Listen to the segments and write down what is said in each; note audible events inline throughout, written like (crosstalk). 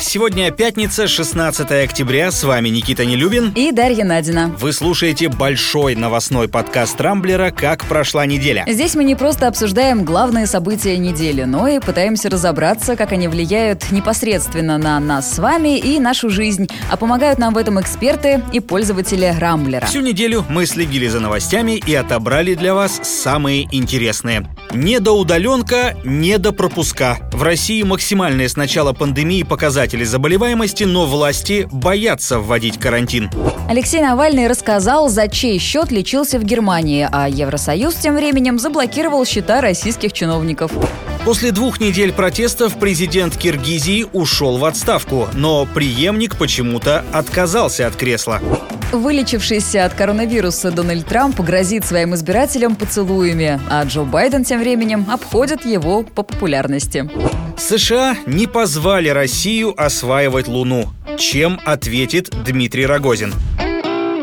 Сегодня пятница, 16 октября. С вами Никита Нелюбин. И Дарья Надина. Вы слушаете большой новостной подкаст Рамблера «Как прошла неделя». Здесь мы не просто обсуждаем главные события недели, но и пытаемся разобраться, как они влияют непосредственно на нас с вами и нашу жизнь. А помогают нам в этом эксперты и пользователи Рамблера. Всю неделю мы следили за новостями и отобрали для вас самые интересные. Не до удаленка, не до пропуска. В России максимальные с начала пандемии показатели заболеваемости, но власти боятся вводить карантин. Алексей Навальный рассказал, за чей счет лечился в Германии, а Евросоюз тем временем заблокировал счета российских чиновников. После двух недель протестов президент Киргизии ушел в отставку, но преемник почему-то отказался от кресла. Вылечившийся от коронавируса Дональд Трамп грозит своим избирателям поцелуями, а Джо Байден тем временем обходит его по популярности. США не позвали Россию осваивать Луну. Чем ответит Дмитрий Рогозин?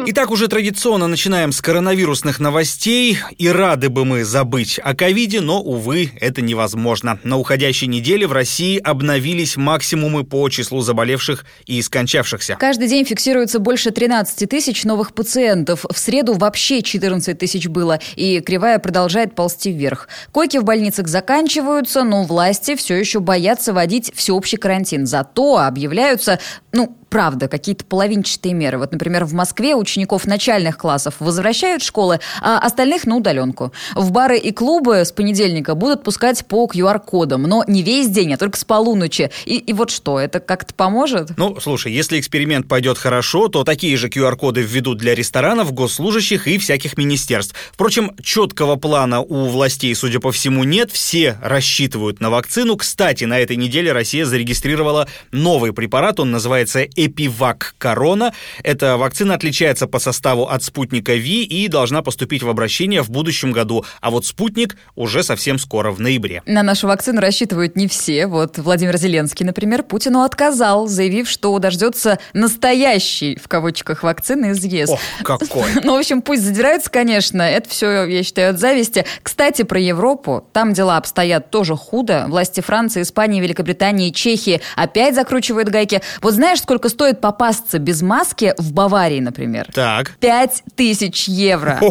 Итак, уже традиционно начинаем с коронавирусных новостей. И рады бы мы забыть о ковиде, но, увы, это невозможно. На уходящей неделе в России обновились максимумы по числу заболевших и скончавшихся. Каждый день фиксируется больше 13 тысяч новых пациентов. В среду вообще 14 тысяч было, и кривая продолжает ползти вверх. Койки в больницах заканчиваются, но власти все еще боятся вводить всеобщий карантин. Зато объявляются, ну, правда, какие-то половинчатые меры. Вот, например, в Москве учеников начальных классов возвращают в школы, а остальных на удаленку. В бары и клубы с понедельника будут пускать по QR-кодам, но не весь день, а только с полуночи. И, и вот что, это как-то поможет? Ну, слушай, если эксперимент пойдет хорошо, то такие же QR-коды введут для ресторанов, госслужащих и всяких министерств. Впрочем, четкого плана у властей, судя по всему, нет. Все рассчитывают на вакцину. Кстати, на этой неделе Россия зарегистрировала новый препарат. Он называется Эпивак Корона. Эта вакцина отличается по составу от спутника Ви и должна поступить в обращение в будущем году. А вот спутник уже совсем скоро, в ноябре. На нашу вакцину рассчитывают не все. Вот Владимир Зеленский, например, Путину отказал, заявив, что дождется настоящий, в кавычках, вакцины из ЕС. Ох, какой! (laughs) Ну, в общем, пусть задираются, конечно. Это все, я считаю, от зависти. Кстати, про Европу. Там дела обстоят тоже худо. Власти Франции, Испании, Великобритании, Чехии опять закручивают гайки. Вот знаешь, сколько стоит попасться без маски в Баварии, например? Так. Пять тысяч евро.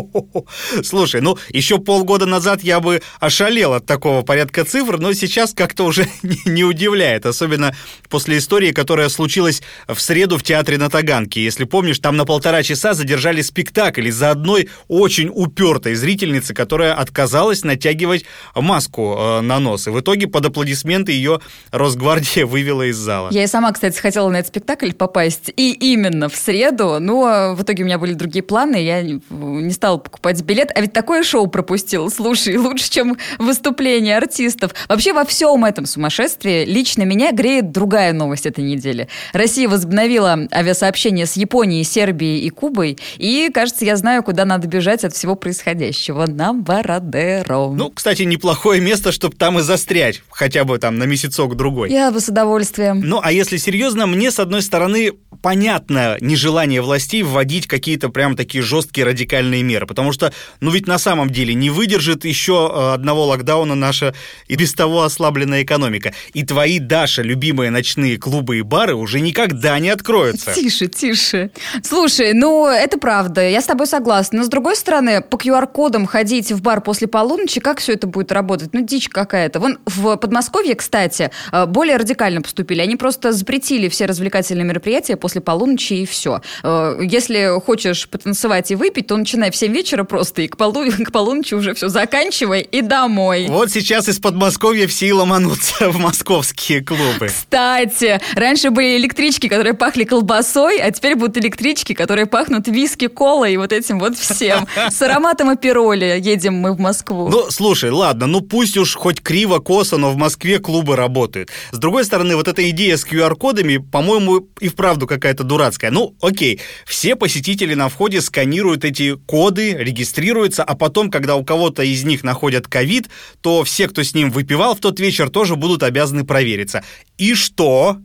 (laughs) Слушай, ну еще полгода назад я бы ошалел от такого порядка цифр, но сейчас как-то уже (laughs) не удивляет, особенно после истории, которая случилась в среду в театре на Таганке. Если помнишь, там на полтора часа задержали спектакль из-за одной очень упертой зрительницы, которая отказалась натягивать маску э, на нос. И в итоге под аплодисменты ее Росгвардия (laughs) вывела из зала. Я и сама, кстати, хотела на этот спектакль попасть, и именно в среду, но в итоге у меня были другие планы, я не стала покупать билет, а ведь такое шоу пропустил, слушай, (laughs) лучше, чем выступление артистов. Вообще во всем этом сумасшествии лично меня греет другая новость этой недели. Россия возобновила авиасообщение с Японией, Сербией и Кубой, и, кажется, я знаю, куда надо бежать от всего происходящего. На Бородеро. Ну, кстати, неплохое место, чтобы там и застрять, хотя бы там на месяцок-другой. Я бы с удовольствием. Ну, а если серьезно, мне, с одной стороны, понятно нежелание властей вводить какие-то прям такие жесткие радикальные меры, потому что, ну ведь на самом деле не выдержит еще э, одного локдауна наша и без того ослабленная экономика. И твои, Даша, любимые ночные клубы и бары уже никогда не откроются. Тише, тише. Слушай, ну это правда, я с тобой согласна. Но с другой стороны, по QR-кодам ходить в бар после полуночи, как все это будет работать? Ну дичь какая-то. Вон в Подмосковье, кстати, э, более радикально поступили. Они просто запретили все развлекательные мероприятия после полуночи и все. Э, если хочешь потанцевать и выпить, то начинай в 7 вечера просто и к, полу... (laughs) к полуночи уже все заканчивай и домой. Вот сейчас из Подмосковья все и ломанутся в московские клубы. Кстати, раньше были электрички, которые пахли колбасой, а теперь будут электрички, которые пахнут виски, колой и вот этим вот всем. (laughs) С ароматом апероли едем мы в Москву. Ну, слушай, ладно, ну пусть уж хоть криво, косо, но в Москве клубы работают. С другой стороны, вот эта идея с QR-кодами, по-моему, и вправду какая-то дурацкая. Ну, окей, все посетители на входе сканируют эти коды, регистрируются, а потом, когда у кого-то из них находят ковид, то все, кто с ним выпивал в тот вечер, тоже будут обязаны провериться. И что?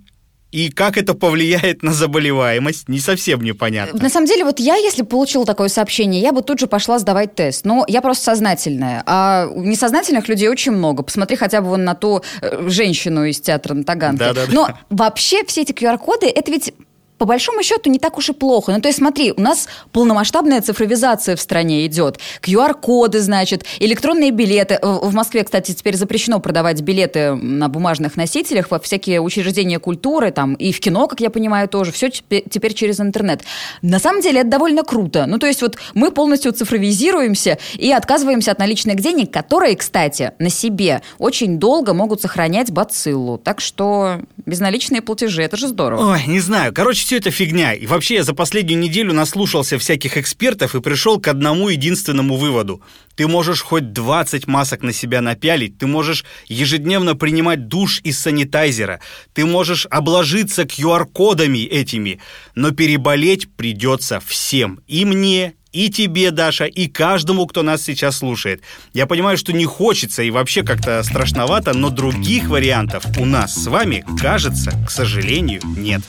И как это повлияет на заболеваемость, не совсем непонятно. На самом деле, вот я, если бы получила такое сообщение, я бы тут же пошла сдавать тест. Но я просто сознательная. А несознательных людей очень много. Посмотри хотя бы вон на ту э, женщину из театра на Таганке. Да, да, да. Но вообще все эти QR-коды, это ведь по большому счету не так уж и плохо. Ну, то есть, смотри, у нас полномасштабная цифровизация в стране идет. QR-коды, значит, электронные билеты. В Москве, кстати, теперь запрещено продавать билеты на бумажных носителях во всякие учреждения культуры, там, и в кино, как я понимаю, тоже. Все теперь через интернет. На самом деле это довольно круто. Ну, то есть, вот мы полностью цифровизируемся и отказываемся от наличных денег, которые, кстати, на себе очень долго могут сохранять бациллу. Так что безналичные платежи, это же здорово. Ой, не знаю. Короче, все это фигня. И вообще я за последнюю неделю наслушался всяких экспертов и пришел к одному единственному выводу. Ты можешь хоть 20 масок на себя напялить, ты можешь ежедневно принимать душ из санитайзера, ты можешь обложиться QR-кодами этими, но переболеть придется всем. И мне, и тебе, Даша, и каждому, кто нас сейчас слушает. Я понимаю, что не хочется и вообще как-то страшновато, но других вариантов у нас с вами, кажется, к сожалению, нет.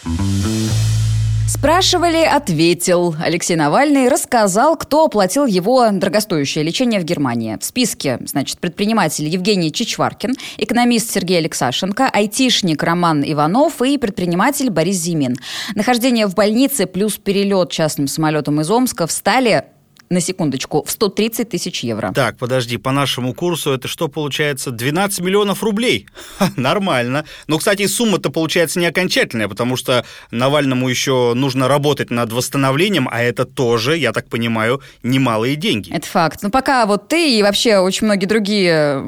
Спрашивали, ответил. Алексей Навальный рассказал, кто оплатил его дорогостоящее лечение в Германии. В списке, значит, предприниматель Евгений Чичваркин, экономист Сергей Алексашенко, айтишник Роман Иванов и предприниматель Борис Зимин. Нахождение в больнице плюс перелет частным самолетом из Омска встали на секундочку, в 130 тысяч евро. Так, подожди, по нашему курсу это что получается? 12 миллионов рублей? Ха, нормально. Но, кстати, сумма-то получается не окончательная, потому что Навальному еще нужно работать над восстановлением, а это тоже, я так понимаю, немалые деньги. Это факт. Но пока вот ты и вообще очень многие другие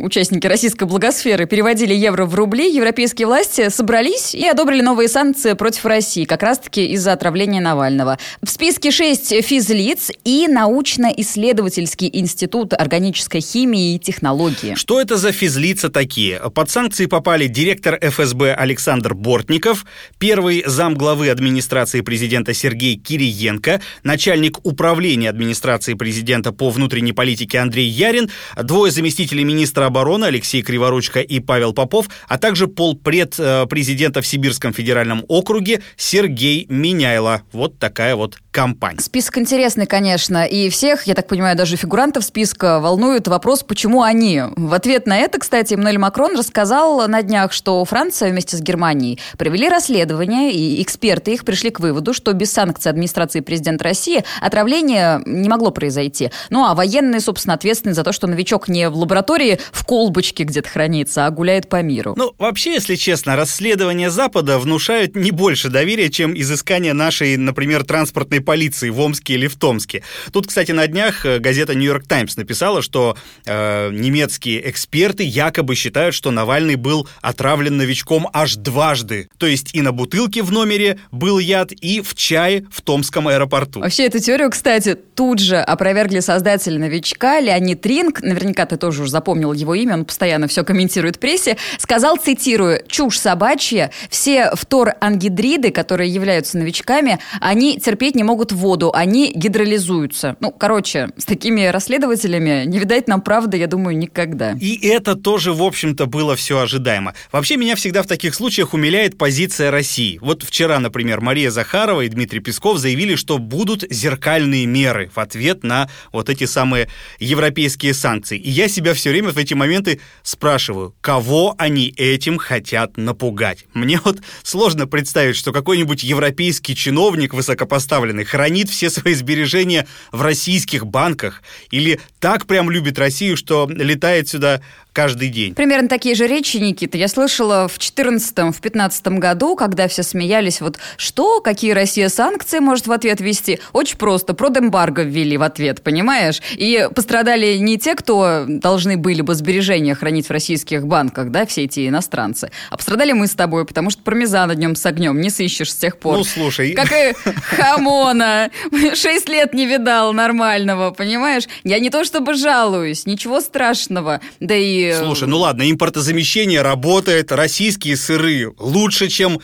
участники российской благосферы переводили евро в рубли, европейские власти собрались и одобрили новые санкции против России, как раз-таки из-за отравления Навального. В списке 6 физлиц и научно-исследовательский институт органической химии и технологии. Что это за физлица такие? Под санкции попали директор ФСБ Александр Бортников, первый зам главы администрации президента Сергей Кириенко, начальник управления администрации президента по внутренней политике Андрей Ярин, двое заместителей министра обороны Алексей Криворучко и Павел Попов, а также полпред э, президента в Сибирском федеральном округе Сергей Миняйло. Вот такая вот компания. Список интересный, конечно, и всех, я так понимаю, даже фигурантов списка волнует вопрос, почему они. В ответ на это, кстати, Эммануэль Макрон рассказал на днях, что Франция вместе с Германией провели расследование, и эксперты их пришли к выводу, что без санкций администрации президента России отравление не могло произойти. Ну а военные, собственно, ответственны за то, что новичок не в лаборатории в колбочке где-то хранится, а гуляет по миру. Ну, вообще, если честно, расследования Запада внушают не больше доверия, чем изыскание нашей, например, транспортной московской полиции в Омске или в Томске. Тут, кстати, на днях э, газета «Нью-Йорк Таймс» написала, что э, немецкие эксперты якобы считают, что Навальный был отравлен новичком аж дважды. То есть и на бутылке в номере был яд, и в чае в Томском аэропорту. Вообще эту теорию, кстати, тут же опровергли создатели новичка Леонид Ринг, наверняка ты тоже уже запомнил его имя, он постоянно все комментирует в прессе, сказал, цитирую, «Чушь собачья, все фторангидриды, которые являются новичками, они терпеть не могут могут воду, они гидролизуются. Ну, короче, с такими расследователями не видать нам правды, я думаю, никогда. И это тоже, в общем-то, было все ожидаемо. Вообще, меня всегда в таких случаях умиляет позиция России. Вот вчера, например, Мария Захарова и Дмитрий Песков заявили, что будут зеркальные меры в ответ на вот эти самые европейские санкции. И я себя все время в эти моменты спрашиваю, кого они этим хотят напугать? Мне вот сложно представить, что какой-нибудь европейский чиновник высокопоставленный страны, хранит все свои сбережения в российских банках или так прям любит Россию, что летает сюда каждый день. Примерно такие же речи, Никита, я слышала в 2014-2015 году, когда все смеялись, вот что, какие Россия санкции может в ответ ввести? Очень просто, продэмбарго ввели в ответ, понимаешь? И пострадали не те, кто должны были бы сбережения хранить в российских банках, да, все эти иностранцы, а пострадали мы с тобой, потому что пармезана днем с огнем не сыщешь с тех пор. Ну, слушай. Как и хамон Димона. (laughs) Шесть лет не видал нормального, понимаешь? Я не то чтобы жалуюсь, ничего страшного. Да и... Слушай, ну ладно, импортозамещение работает, российские сыры лучше, чем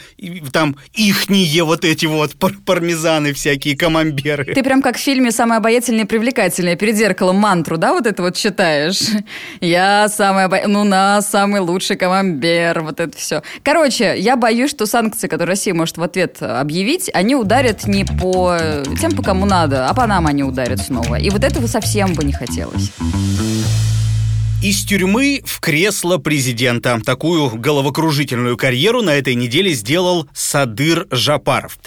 там ихние вот эти вот пар пармезаны всякие, камамберы. Ты прям как в фильме «Самая обаятельная и привлекательная» перед зеркалом мантру, да, вот это вот читаешь? (laughs) Я самая, обо... ну, на самый лучший камамбер, вот это все. Короче, я боюсь, что санкции, которые Россия может в ответ объявить, они ударят не по тем, по кому надо, а по нам они ударят снова. И вот этого совсем бы не хотелось. Из тюрьмы в кресло президента. Такую головокружительную карьеру на этой неделе сделал Садыр Жапаров.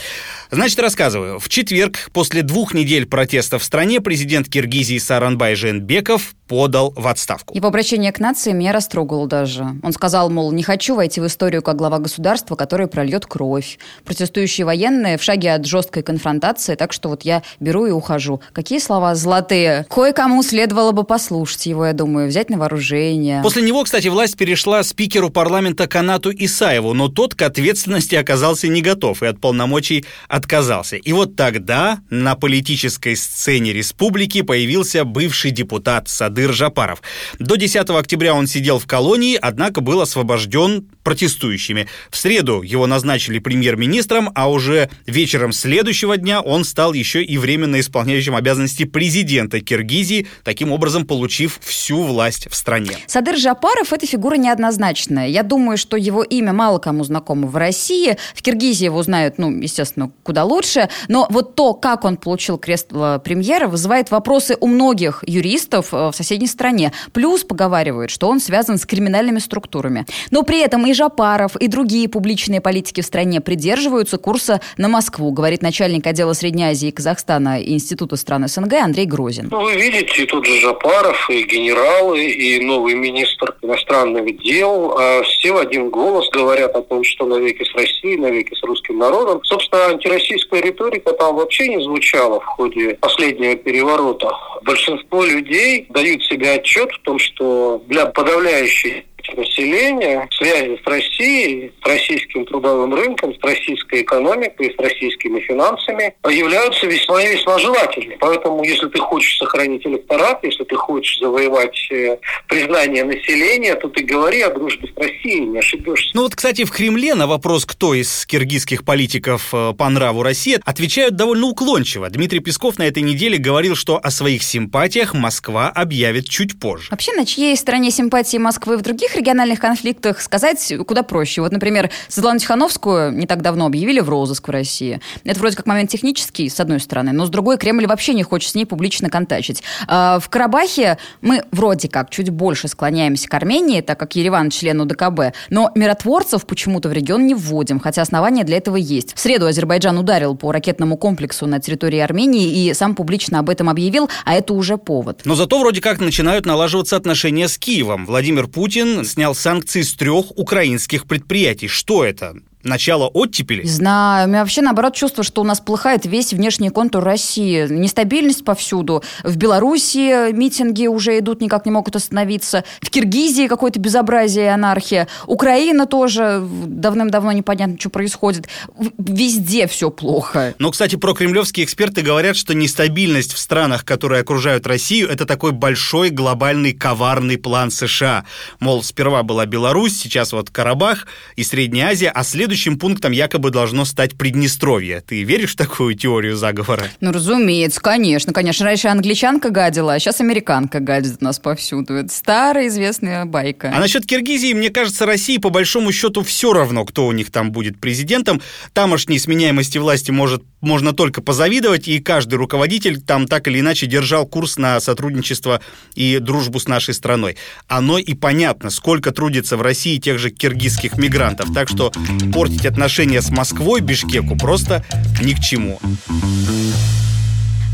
Значит, рассказываю. В четверг, после двух недель протестов в стране, президент Киргизии Саранбай Женбеков подал в отставку. Его обращение к нации меня растрогало даже. Он сказал, мол, не хочу войти в историю как глава государства, который прольет кровь. Протестующие военные в шаге от жесткой конфронтации, так что вот я беру и ухожу. Какие слова золотые. Кое-кому следовало бы послушать его, я думаю, взять на вооружение. После него, кстати, власть перешла спикеру парламента Канату Исаеву, но тот к ответственности оказался не готов и от полномочий отказался. И вот тогда на политической сцене республики появился бывший депутат Садыр Жапаров. До 10 октября он сидел в колонии, однако был освобожден протестующими. В среду его назначили премьер-министром, а уже вечером следующего дня он стал еще и временно исполняющим обязанности президента Киргизии, таким образом получив всю власть в стране. Садыр Жапаров – это фигура неоднозначная. Я думаю, что его имя мало кому знакомо в России. В Киргизии его знают, ну, естественно, куда лучше. Но вот то, как он получил кресло премьера, вызывает вопросы у многих юристов э, в соседней стране. Плюс поговаривают, что он связан с криминальными структурами. Но при этом и Жапаров, и другие публичные политики в стране придерживаются курса на Москву, говорит начальник отдела Средней Азии и Казахстана Института стран СНГ Андрей Грозин. Ну, вы видите, тут же Жапаров, и генералы, и новый министр иностранных дел. А все в один голос говорят о том, что навеки с Россией, навеки с русским народом. Собственно, антироссийская риторика там вообще не звучала в ходе последнего переворота. Большинство людей дают себе отчет в том, что для подавляющей населения, связи с Россией, с российским трудовым рынком, с российской экономикой, с российскими финансами являются весьма и весьма желательны. Поэтому, если ты хочешь сохранить электорат, если ты хочешь завоевать э, признание населения, то ты говори о дружбе с Россией, не ошибешься. Ну вот, кстати, в Кремле на вопрос, кто из киргизских политиков э, по нраву России, отвечают довольно уклончиво. Дмитрий Песков на этой неделе говорил, что о своих симпатиях Москва объявит чуть позже. Вообще, на чьей стороне симпатии Москвы в других региональных конфликтах сказать куда проще. Вот, например, Светлану Тихановскую не так давно объявили в розыск в России. Это вроде как момент технический, с одной стороны, но с другой Кремль вообще не хочет с ней публично контачить. А в Карабахе мы вроде как чуть больше склоняемся к Армении, так как Ереван член УДКБ, но миротворцев почему-то в регион не вводим, хотя основания для этого есть. В среду Азербайджан ударил по ракетному комплексу на территории Армении и сам публично об этом объявил, а это уже повод. Но зато вроде как начинают налаживаться отношения с Киевом. Владимир Путин снял санкции с трех украинских предприятий. Что это? Начало оттепели? Не знаю. У меня вообще, наоборот, чувство, что у нас плохает весь внешний контур России. Нестабильность повсюду. В Беларуси митинги уже идут, никак не могут остановиться. В Киргизии какое-то безобразие и анархия. Украина тоже давным-давно непонятно, что происходит. Везде все плохо. Но, кстати, про кремлевские эксперты говорят, что нестабильность в странах, которые окружают Россию, это такой большой глобальный коварный план США. Мол, сперва была Беларусь, сейчас вот Карабах и Средняя Азия, а след следующим пунктом якобы должно стать Приднестровье. Ты веришь в такую теорию заговора? Ну, разумеется, конечно. Конечно, раньше англичанка гадила, а сейчас американка гадит нас повсюду. Это старая известная байка. А насчет Киргизии, мне кажется, России по большому счету все равно, кто у них там будет президентом. Тамошней сменяемости власти может, можно только позавидовать, и каждый руководитель там так или иначе держал курс на сотрудничество и дружбу с нашей страной. Оно и понятно, сколько трудится в России тех же киргизских мигрантов. Так что портить отношения с Москвой Бишкеку просто ни к чему.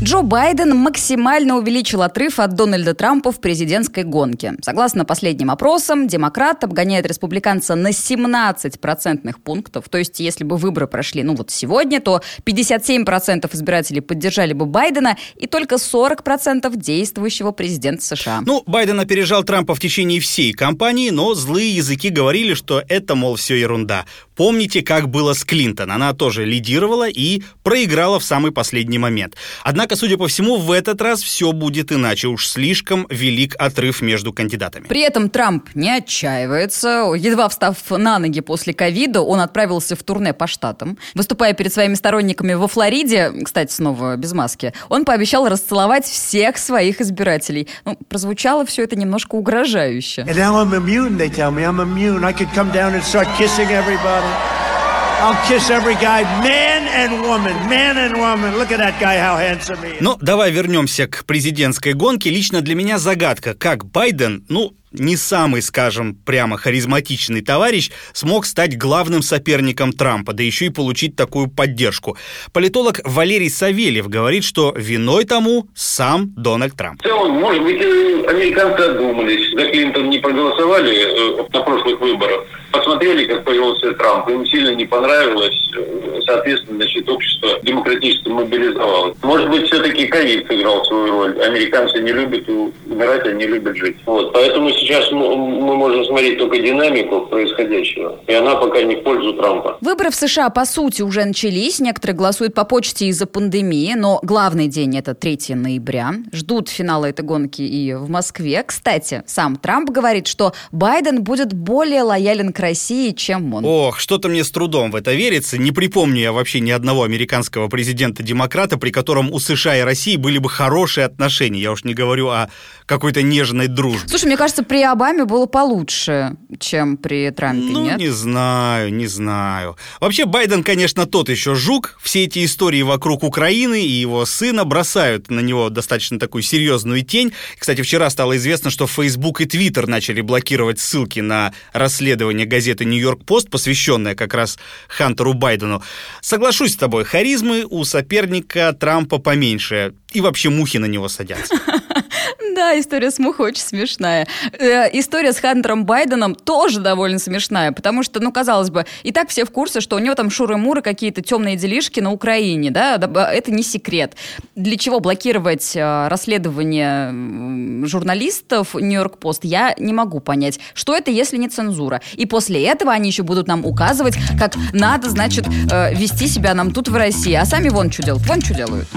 Джо Байден максимально увеличил отрыв от Дональда Трампа в президентской гонке. Согласно последним опросам, демократ обгоняет республиканца на 17 процентных пунктов. То есть, если бы выборы прошли, ну вот сегодня, то 57% избирателей поддержали бы Байдена и только 40% действующего президента США. Ну, Байден опережал Трампа в течение всей кампании, но злые языки говорили, что это, мол, все ерунда. Помните, как было с Клинтон? Она тоже лидировала и проиграла в самый последний момент. Однако, судя по всему, в этот раз все будет иначе. Уж слишком велик отрыв между кандидатами. При этом Трамп не отчаивается. Едва встав на ноги после ковида, он отправился в турне по штатам. Выступая перед своими сторонниками во Флориде, кстати, снова без маски, он пообещал расцеловать всех своих избирателей. Ну, прозвучало все это немножко угрожающе. And now I'm immune, they tell me. I'm immune. I could come down and start kissing everybody. Ну, давай вернемся к президентской гонке. Лично для меня загадка, как Байден, ну, не самый, скажем, прямо харизматичный товарищ смог стать главным соперником Трампа, да еще и получить такую поддержку. Политолог Валерий Савельев говорит, что виной тому сам Дональд Трамп. В целом, может быть, американцы одумались. За Клинтон не проголосовали э, на прошлых выборах. Посмотрели, как повелся Трамп. Им сильно не понравилось. Э, соответственно, значит, общество демократически мобилизовалось. Может быть, все-таки ковид сыграл свою роль. Американцы не любят умирать, они любят жить. Вот. Поэтому сейчас мы можем смотреть только динамику происходящего, и она пока не в пользу Трампа. Выборы в США, по сути, уже начались. Некоторые голосуют по почте из-за пандемии, но главный день – это 3 ноября. Ждут финала этой гонки и в Москве. Кстати, сам Трамп говорит, что Байден будет более лоялен к России, чем он. Ох, что-то мне с трудом в это верится. Не припомню я вообще ни одного американского президента-демократа, при котором у США и России были бы хорошие отношения. Я уж не говорю о какой-то нежной дружбе. Слушай, мне кажется, при Обаме было получше, чем при Трампе, ну, нет? не знаю, не знаю. Вообще, Байден, конечно, тот еще жук. Все эти истории вокруг Украины и его сына бросают на него достаточно такую серьезную тень. Кстати, вчера стало известно, что Facebook и Twitter начали блокировать ссылки на расследование газеты «Нью-Йорк-Пост», посвященное как раз Хантеру Байдену. Соглашусь с тобой, харизмы у соперника Трампа поменьше. И вообще мухи на него садятся. (laughs) Да, история с мухой очень смешная. Э, история с Хантером Байденом тоже довольно смешная, потому что, ну, казалось бы, и так все в курсе, что у него там шуры-муры, какие-то темные делишки на Украине, да, это не секрет. Для чего блокировать э, расследование журналистов Нью-Йорк Пост, я не могу понять. Что это, если не цензура? И после этого они еще будут нам указывать, как надо, значит, э, вести себя нам тут в России. А сами вон что делают, вон что делают.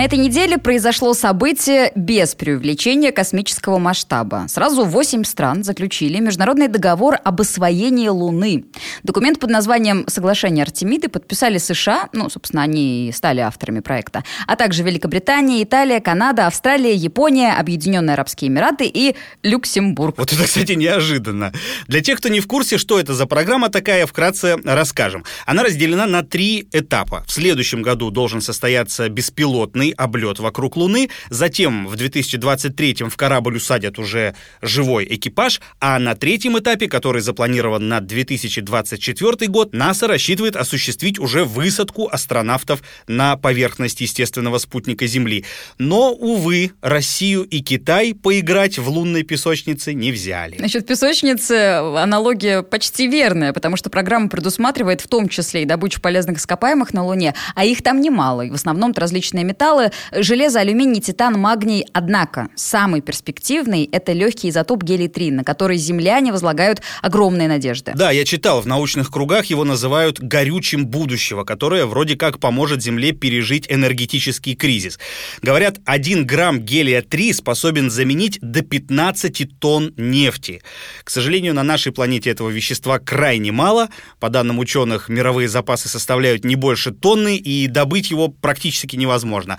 На этой неделе произошло событие без преувеличения космического масштаба. Сразу восемь стран заключили международный договор об освоении Луны. Документ под названием «Соглашение Артемиды» подписали США, ну, собственно, они и стали авторами проекта, а также Великобритания, Италия, Канада, Австралия, Япония, Объединенные Арабские Эмираты и Люксембург. Вот это, кстати, неожиданно. Для тех, кто не в курсе, что это за программа такая, вкратце расскажем. Она разделена на три этапа. В следующем году должен состояться беспилотный крупный облет вокруг Луны. Затем в 2023 в корабль усадят уже живой экипаж, а на третьем этапе, который запланирован на 2024 год, НАСА рассчитывает осуществить уже высадку астронавтов на поверхность естественного спутника Земли. Но, увы, Россию и Китай поиграть в лунной песочнице не взяли. Насчет песочницы аналогия почти верная, потому что программа предусматривает в том числе и добычу полезных ископаемых на Луне, а их там немало, и в основном это различные металлы, металлы – железо, алюминий, титан, магний. Однако самый перспективный – это легкий изотоп гелий-3, на который земляне возлагают огромные надежды. Да, я читал, в научных кругах его называют горючим будущего, которое вроде как поможет Земле пережить энергетический кризис. Говорят, один грамм гелия-3 способен заменить до 15 тонн нефти. К сожалению, на нашей планете этого вещества крайне мало. По данным ученых, мировые запасы составляют не больше тонны, и добыть его практически невозможно.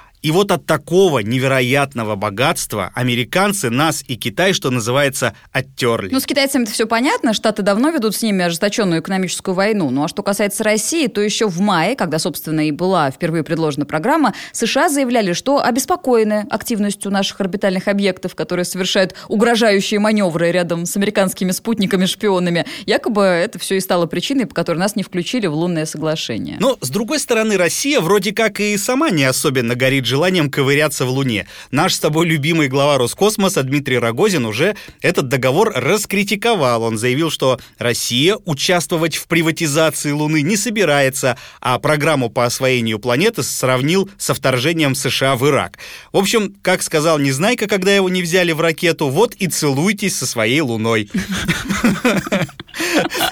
И вот от такого невероятного богатства американцы нас и Китай, что называется, оттерли. Ну, с китайцами это все понятно. Штаты давно ведут с ними ожесточенную экономическую войну. Ну, а что касается России, то еще в мае, когда, собственно, и была впервые предложена программа, США заявляли, что обеспокоены активностью наших орбитальных объектов, которые совершают угрожающие маневры рядом с американскими спутниками-шпионами. Якобы это все и стало причиной, по которой нас не включили в лунное соглашение. Но, с другой стороны, Россия вроде как и сама не особенно горит желанием ковыряться в Луне. Наш с тобой любимый глава Роскосмоса Дмитрий Рогозин уже этот договор раскритиковал. Он заявил, что Россия участвовать в приватизации Луны не собирается, а программу по освоению планеты сравнил со вторжением США в Ирак. В общем, как сказал Незнайка, когда его не взяли в ракету, вот и целуйтесь со своей Луной.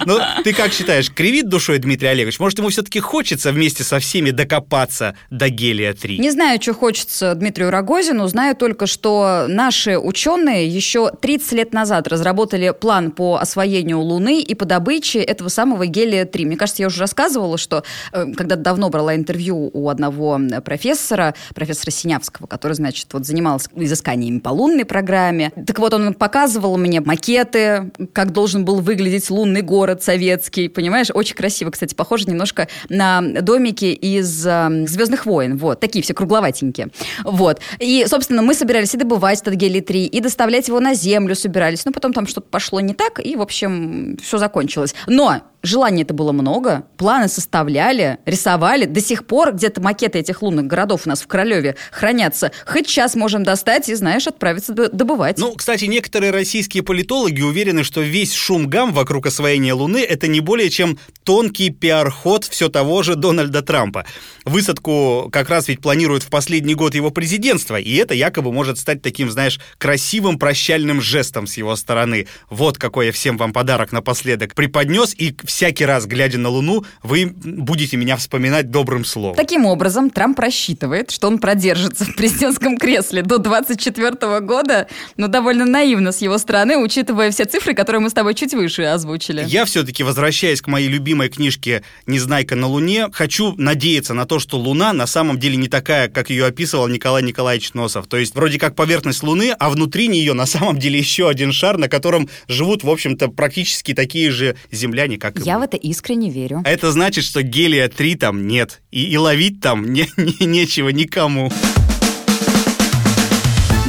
Ну, ты как считаешь, кривит душой Дмитрий Олегович? Может, ему все-таки хочется вместе со всеми докопаться до гелия-3? Не знаю, что хочется Дмитрию Рогозину. Знаю только, что наши ученые еще 30 лет назад разработали план по освоению Луны и по добыче этого самого гелия-3. Мне кажется, я уже рассказывала, что э, когда давно брала интервью у одного профессора, профессора Синявского, который, значит, вот занимался изысканиями по лунной программе. Так вот, он показывал мне макеты, как должен был выглядеть лунный город советский, понимаешь? Очень красиво, кстати, похоже немножко на домики из э, «Звездных войн». Вот, такие все кругловатенькие. Вот. И, собственно, мы собирались и добывать этот гелий-3, и доставлять его на Землю собирались. Но потом там что-то пошло не так, и, в общем, все закончилось. Но желаний это было много, планы составляли, рисовали. До сих пор где-то макеты этих лунных городов у нас в Королеве хранятся. Хоть сейчас можем достать и, знаешь, отправиться добывать. Ну, кстати, некоторые российские политологи уверены, что весь шум гам вокруг освоения Луны — это не более чем тонкий пиар-ход все того же Дональда Трампа. Высадку как раз ведь планируют в последний год его президентства, и это якобы может стать таким, знаешь, красивым прощальным жестом с его стороны. Вот какой я всем вам подарок напоследок преподнес, и всякий раз, глядя на Луну, вы будете меня вспоминать добрым словом. Таким образом, Трамп рассчитывает, что он продержится в президентском кресле до 24 года, но довольно наивно с его стороны, учитывая все цифры, которые мы с тобой чуть выше озвучили. Я все-таки, возвращаясь к моей любимой книжке «Незнайка на Луне», хочу надеяться на то, что Луна на самом деле не такая, как ее описывал Николай Николаевич Носов. То есть вроде как поверхность Луны, а внутри нее на самом деле еще один шар, на котором живут, в общем-то, практически такие же земляне, как я в это искренне верю. Это значит, что гелия-3 там нет. И, и ловить там не, не, нечего никому.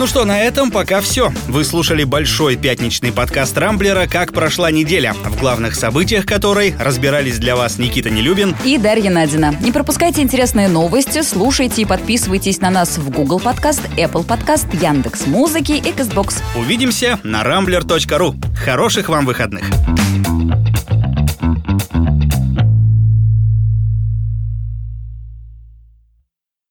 Ну что, на этом пока все. Вы слушали большой пятничный подкаст Рамблера «Как прошла неделя», в главных событиях которой разбирались для вас Никита Нелюбин и Дарья Надина. Не пропускайте интересные новости, слушайте и подписывайтесь на нас в Google Подкаст, Apple Подкаст, Яндекс Музыки и Кастбокс. Увидимся на rambler.ru. Хороших вам выходных!